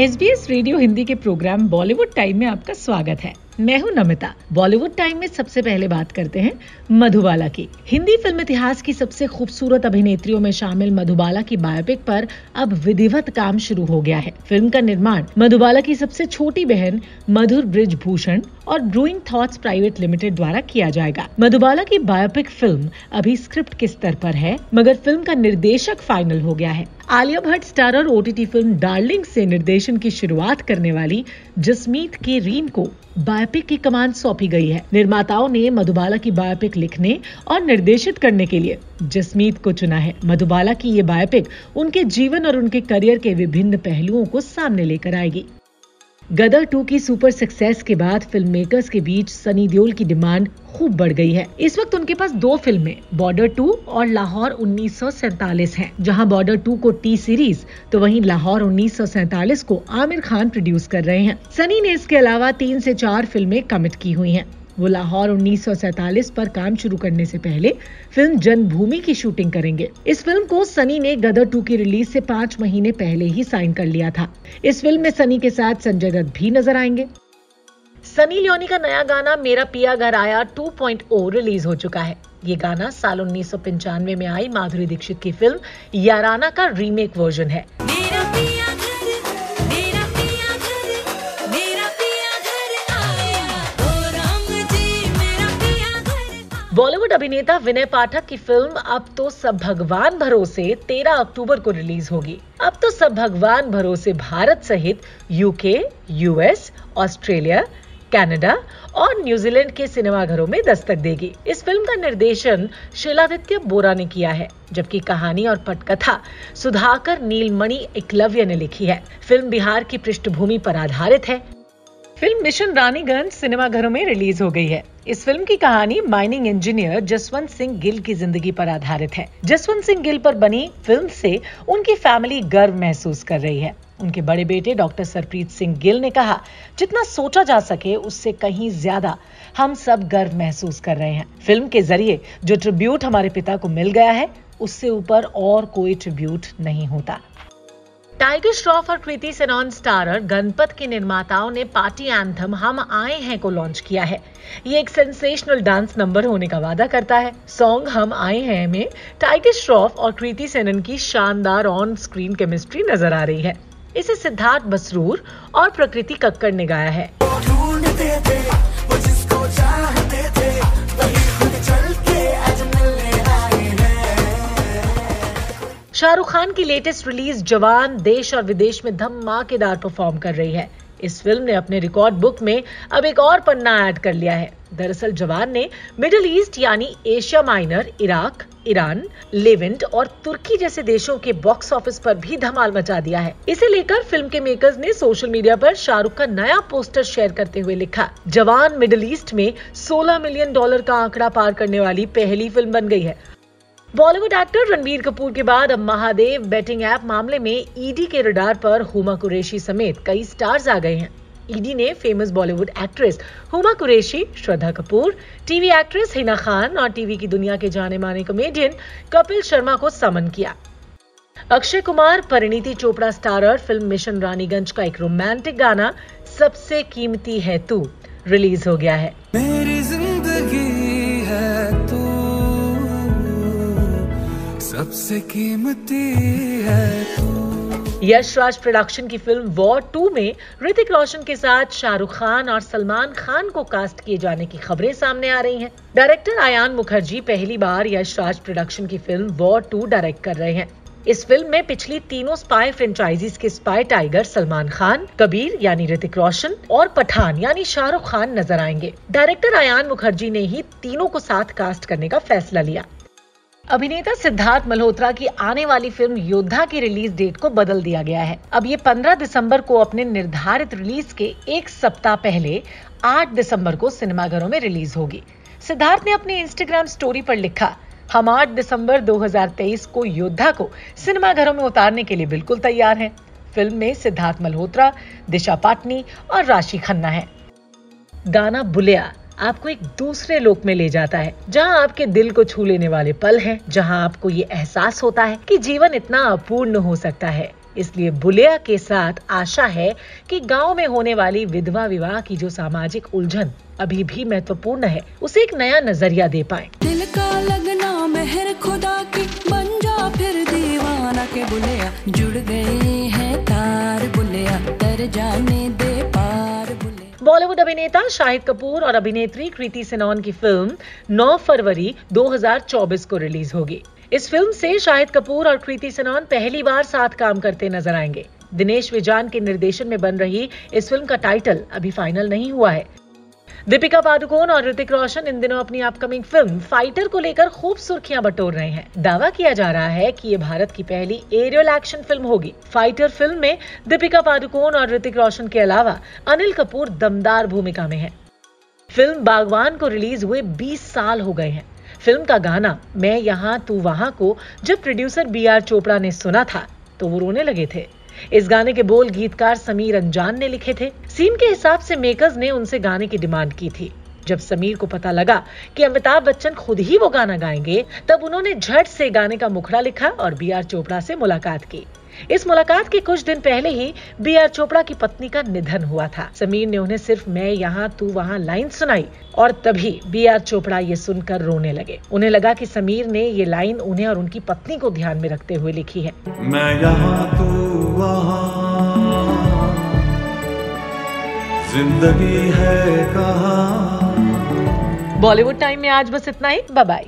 S B S radio Hindi के programme Bollywood time में आपका स्वागत है। मैं हूँ नमिता। बॉलीवुड टाइम में सबसे पहले बात करते हैं मधुबाला की। हिंदी फ़िल्म इतिहास की सबसे खूबसूरत अभिनेत्रियों में शामिल मधुबाला की बायोपिक पर अब विधिवत काम शुरू हो गया है। फ़िल्म का निर्माण मधुबाला की सबसे छोटी बहन मधुर ब्रिज भूषण और ब्रूइंग थॉट्स प्राइवेट लिमिटेड द्वारा किया जाएगा। मधुबाला की बायोपिक फ़िल्म अभी स्क्रिप्ट के स्तर पर है, मगर फ़िल्म का निर्देशक फाइनल हो गया है। Alia Bhatt starrer OTT film Darling से निर्देशन की शुरुआत करने वाली जसमीत के रीम को बायोपिक की कमान सौंपी गई है। निर्माताओं ने मधुबाला की बायोपिक लिखने और निर्देशित करने के लिए जसमीत को चुना है। मधुबाला की ये बायोपिक उनके जीवन और उनके करियर के विभिन्न पहलुओं को सामने लेकर आएगी। गदर 2 की सुपर सक्सेस के बाद फ़िल्म मेकर्स के बीच सनी देओल की डिमांड खूब बढ़ गई है। इस वक्त उनके पास दो फ़िल्में, बॉर्डर 2 और लाहौर उन्नीस हैं। जहाँ बॉर्डर 2 को टी सीरीज़ तो वहीं लाहौर उन्नीस को आमिर खान प्रोड्यूस कर रहे हैं। सनी ने इसके अलावा तीन से चार फ़िल्में कमिट की हुई हैं। वो लाहौर उन्नीस पर काम शुरू करने से पहले फ़िल्म जन्मभूमि की शूटिंग करेंगे। इस फ़िल्म को सनी ने गदर टू की रिलीज़ से पाँच महीने पहले ही साइन कर लिया था। इस फ़िल्म में सनी के साथ संजय दत्त भी नज़र आएँगे। सनी लियोनी का नया गाना मेरा पिया घर आया 2.0 रिलीज़ हो चुका है। ये गाना साल उन्नीस सौ पंचानवे में आई माधुरी दीक्षित की फ़िल्म याराना का रीमेक वर्जन है। बॉलीवुड अभिनेता विनय पाठक की फ़िल्म अब तो सब भगवान भरोसे 13 अक्टूबर को रिलीज़ होगी। अब तो सब भगवान भरोसे भारत सहित यूके यूएस ऑस्ट्रेलिया कनाडा और न्यूजीलैंड के सिनेमाघरों में दस्तक देगी। इस फ़िल्म का निर्देशन शिलादित्य बोरा ने किया है, जबकि कहानी और पटकथा सुधाकर, नीलमणि एकलव्य ने लिखी है। फ़िल्म बिहार की पृष्ठभूमि पर आधारित है। फ़िल्म मिशन रानीगंज सिनेमाघरों में रिलीज़ हो गई है। इस फ़िल्म की कहानी माइनिंग इंजीनियर जसवंत सिंह गिल की ज़िंदगी पर आधारित है। जसवंत सिंह गिल पर बनी फ़िल्म से उनकी फैमिली गर्व महसूस कर रही है। उनके बड़े बेटे डॉक्टर सरप्रीत सिंह गिल ने कहा, जितना सोचा जा सके, उससे कहीं ज़्यादा हम सब गर्व महसूस कर रहे हैं। फ़िल्म के ज़रिए जो ट्रिब्यूट हमारे पिता को मिल गया है, उससे ऊपर और कोई ट्रिब्यूट नहीं होता। टाइगर श्रॉफ और कृति सेनॉन स्टारर गणपत के निर्माताओं ने पार्टी एंथम हम आए हैं को लॉन्च किया है। ये एक सेंसेशनल डांस नंबर होने का वादा करता है। सॉन्ग हम आए हैं में टाइगर श्रॉफ और कृति सेनन की शानदार ऑन स्क्रीन केमिस्ट्री नज़र आ रही है। इसे सिद्धार्थ बसरूर और प्रकृति कक्कड़ ने गाया है। शाहरुख खान की लेटेस्ट रिलीज़ जवान देश और विदेश में धमाकेदार परफॉर्म कर रही है। इस फ़िल्म ने अपने रिकॉर्ड बुक में अब एक और पन्ना ऐड कर लिया है। दरअसल जवान ने मिडिल ईस्ट यानी Asia Minor Iraq Iran Levant और तुर्की जैसे देशों के बॉक्स ऑफ़िस पर भी धमाल मचा दिया है। इसे लेकर फ़िल्म के मेकर्स ने सोशल मीडिया पर शाहरुख का नया पोस्टर शेयर करते हुए लिखा। जवान मिडिल ईस्ट में 16 मिलियन डॉलर का आंकड़ा पार करने वाली पहली फ़िल्म बन गई है। बॉलीवुड एक्टर रणबीर कपूर के बाद अब महादेव बेटिंग ऐप मामले में ईडी के रडार पर हुमा कुरेशी समेत कई स्टार्स आ गए हैं। ईडी ने famous Bollywood actress Huma Qureshi, Shraddha Kapoor TV actress Hina Khan और टीवी की दुनिया के जाने माने कॉमेडियन कपिल शर्मा को समन किया। Akshay Kumar, Parineeti Chopra starrer film Mission Raniganj का एक रोमांटिक गाना, सबसे कीमती है तू रिलीज़ हो गया है। सबसे कीमती है तू। यश राज प्रोडक्शन की फ़िल्म वॉर टू में ऋतिक रोशन के साथ शाहरुख खान और सलमान खान को कास्ट किए जाने की खबरें सामने आ रही हैं। डायरेक्टर आयान मुखर्जी पहली बार यश राज प्रोडक्शन की फ़िल्म वॉर टू डायरेक्ट कर रहे हैं। इस फ़िल्म में पिछली तीनों स्पाई फ्रेंचाइजीज के स्पाई टाइगर सलमान खान, कबीर यानी ऋतिक रोशन और पठान यानी शाहरुख खान नज़र आएँगे। डायरेक्टर आयान मुखर्जी ने ही तीनों को साथ कास्ट करने का फैसला लिया। अभिनेता सिद्धार्थ मल्होत्रा की आने वाली फ़िल्म योद्धा की रिलीज़ डेट को बदल दिया गया है। अब ये 15 दिसंबर को अपने निर्धारित रिलीज़ के एक सप्ताह पहले 8 दिसंबर को सिनेमाघरों में रिलीज़ होगी। सिद्धार्थ ने अपनी इंस्टाग्राम स्टोरी पर लिखा, हम 8 दिसंबर 2023 को योद्धा को सिनेमाघरों में उतारने के लिए बिल्कुल तैयार हैं। फ़िल्म में सिद्धार्थ मल्होत्रा, दिशा पाटनी और राशि खन्ना है। गाना बुलिया आपको एक दूसरे लोक में ले जाता है जहाँ आपके दिल को छू लेने वाले पल हैं, जहाँ आपको ये एहसास होता है कि जीवन इतना अपूर्ण हो सकता है। इसलिए बुलिया के साथ आशा है कि गाँव में होने वाली विधवा विवाह की जो सामाजिक उलझन अभी भी महत्वपूर्ण है उसे एक नया नज़रिया दे पाए। दिल का लगना मेहर खुदा की बन जा फिर दीवाना के बुलिया। जुड़ गए हैं तार बुलिया तर जाने बॉलीवुड अभिनेता शाहिद कपूर और अभिनेत्री कृति सेनॉन की फ़िल्म 9 फरवरी 2024 को रिलीज़ होगी। इस फ़िल्म से शाहिद कपूर और कृति सेनॉन पहली बार साथ काम करते नज़र आएँगे। दिनेश विजान के निर्देशन में बन रही इस फ़िल्म का टाइटल अभी फाइनल नहीं हुआ है। दीपिका पादुकोण और ऋतिक रोशन इन दिनों अपनी अपकमिंग फ़िल्म फाइटर को लेकर खूब सुर्खियाँ बटोर रहे हैं। दावा किया जा रहा है कि ये भारत की पहली एरियल एक्शन फ़िल्म होगी। फाइटर फ़िल्म में दीपिका पादुकोण और ऋतिक रोशन के अलावा अनिल कपूर दमदार भूमिका में है। फ़िल्म बागवान को रिलीज़ हुए 20 साल हो गए हैं। फ़िल्म का गाना, मैं यहाँ, तू वहाँ को, जब प्रोड्यूसर बी आर चोपड़ा ने सुना था तो वो रोने लगे थे। इस गाने के बोल गीतकार समीर अंजान ने लिखे थे। सीन के हिसाब से मेकर्स ने उनसे गाने की डिमांड की थी। जब समीर को पता लगा कि अमिताभ बच्चन खुद ही वो गाना गाएँगे, तब उन्होंने झट से गाने का मुखड़ा लिखा और बी आर चोपड़ा से मुलाकात की। इस मुलाकात के कुछ दिन पहले ही बी आर चोपड़ा की पत्नी का निधन हुआ था। समीर ने उन्हें सिर्फ़ मैं यहाँ, तू वहाँ लाइन सुनाई और तभी बी आर चोपड़ा ये सुनकर रोने लगे। उन्हें लगा कि समीर ने ये लाइन उन्हें और उनकी पत्नी को ध्यान में रखते हुए लिखी है। मैं यहाँ, तू ज़िंदगी है कहाँ? बॉलीवुड टाइम में आज बस इतना ही। बाय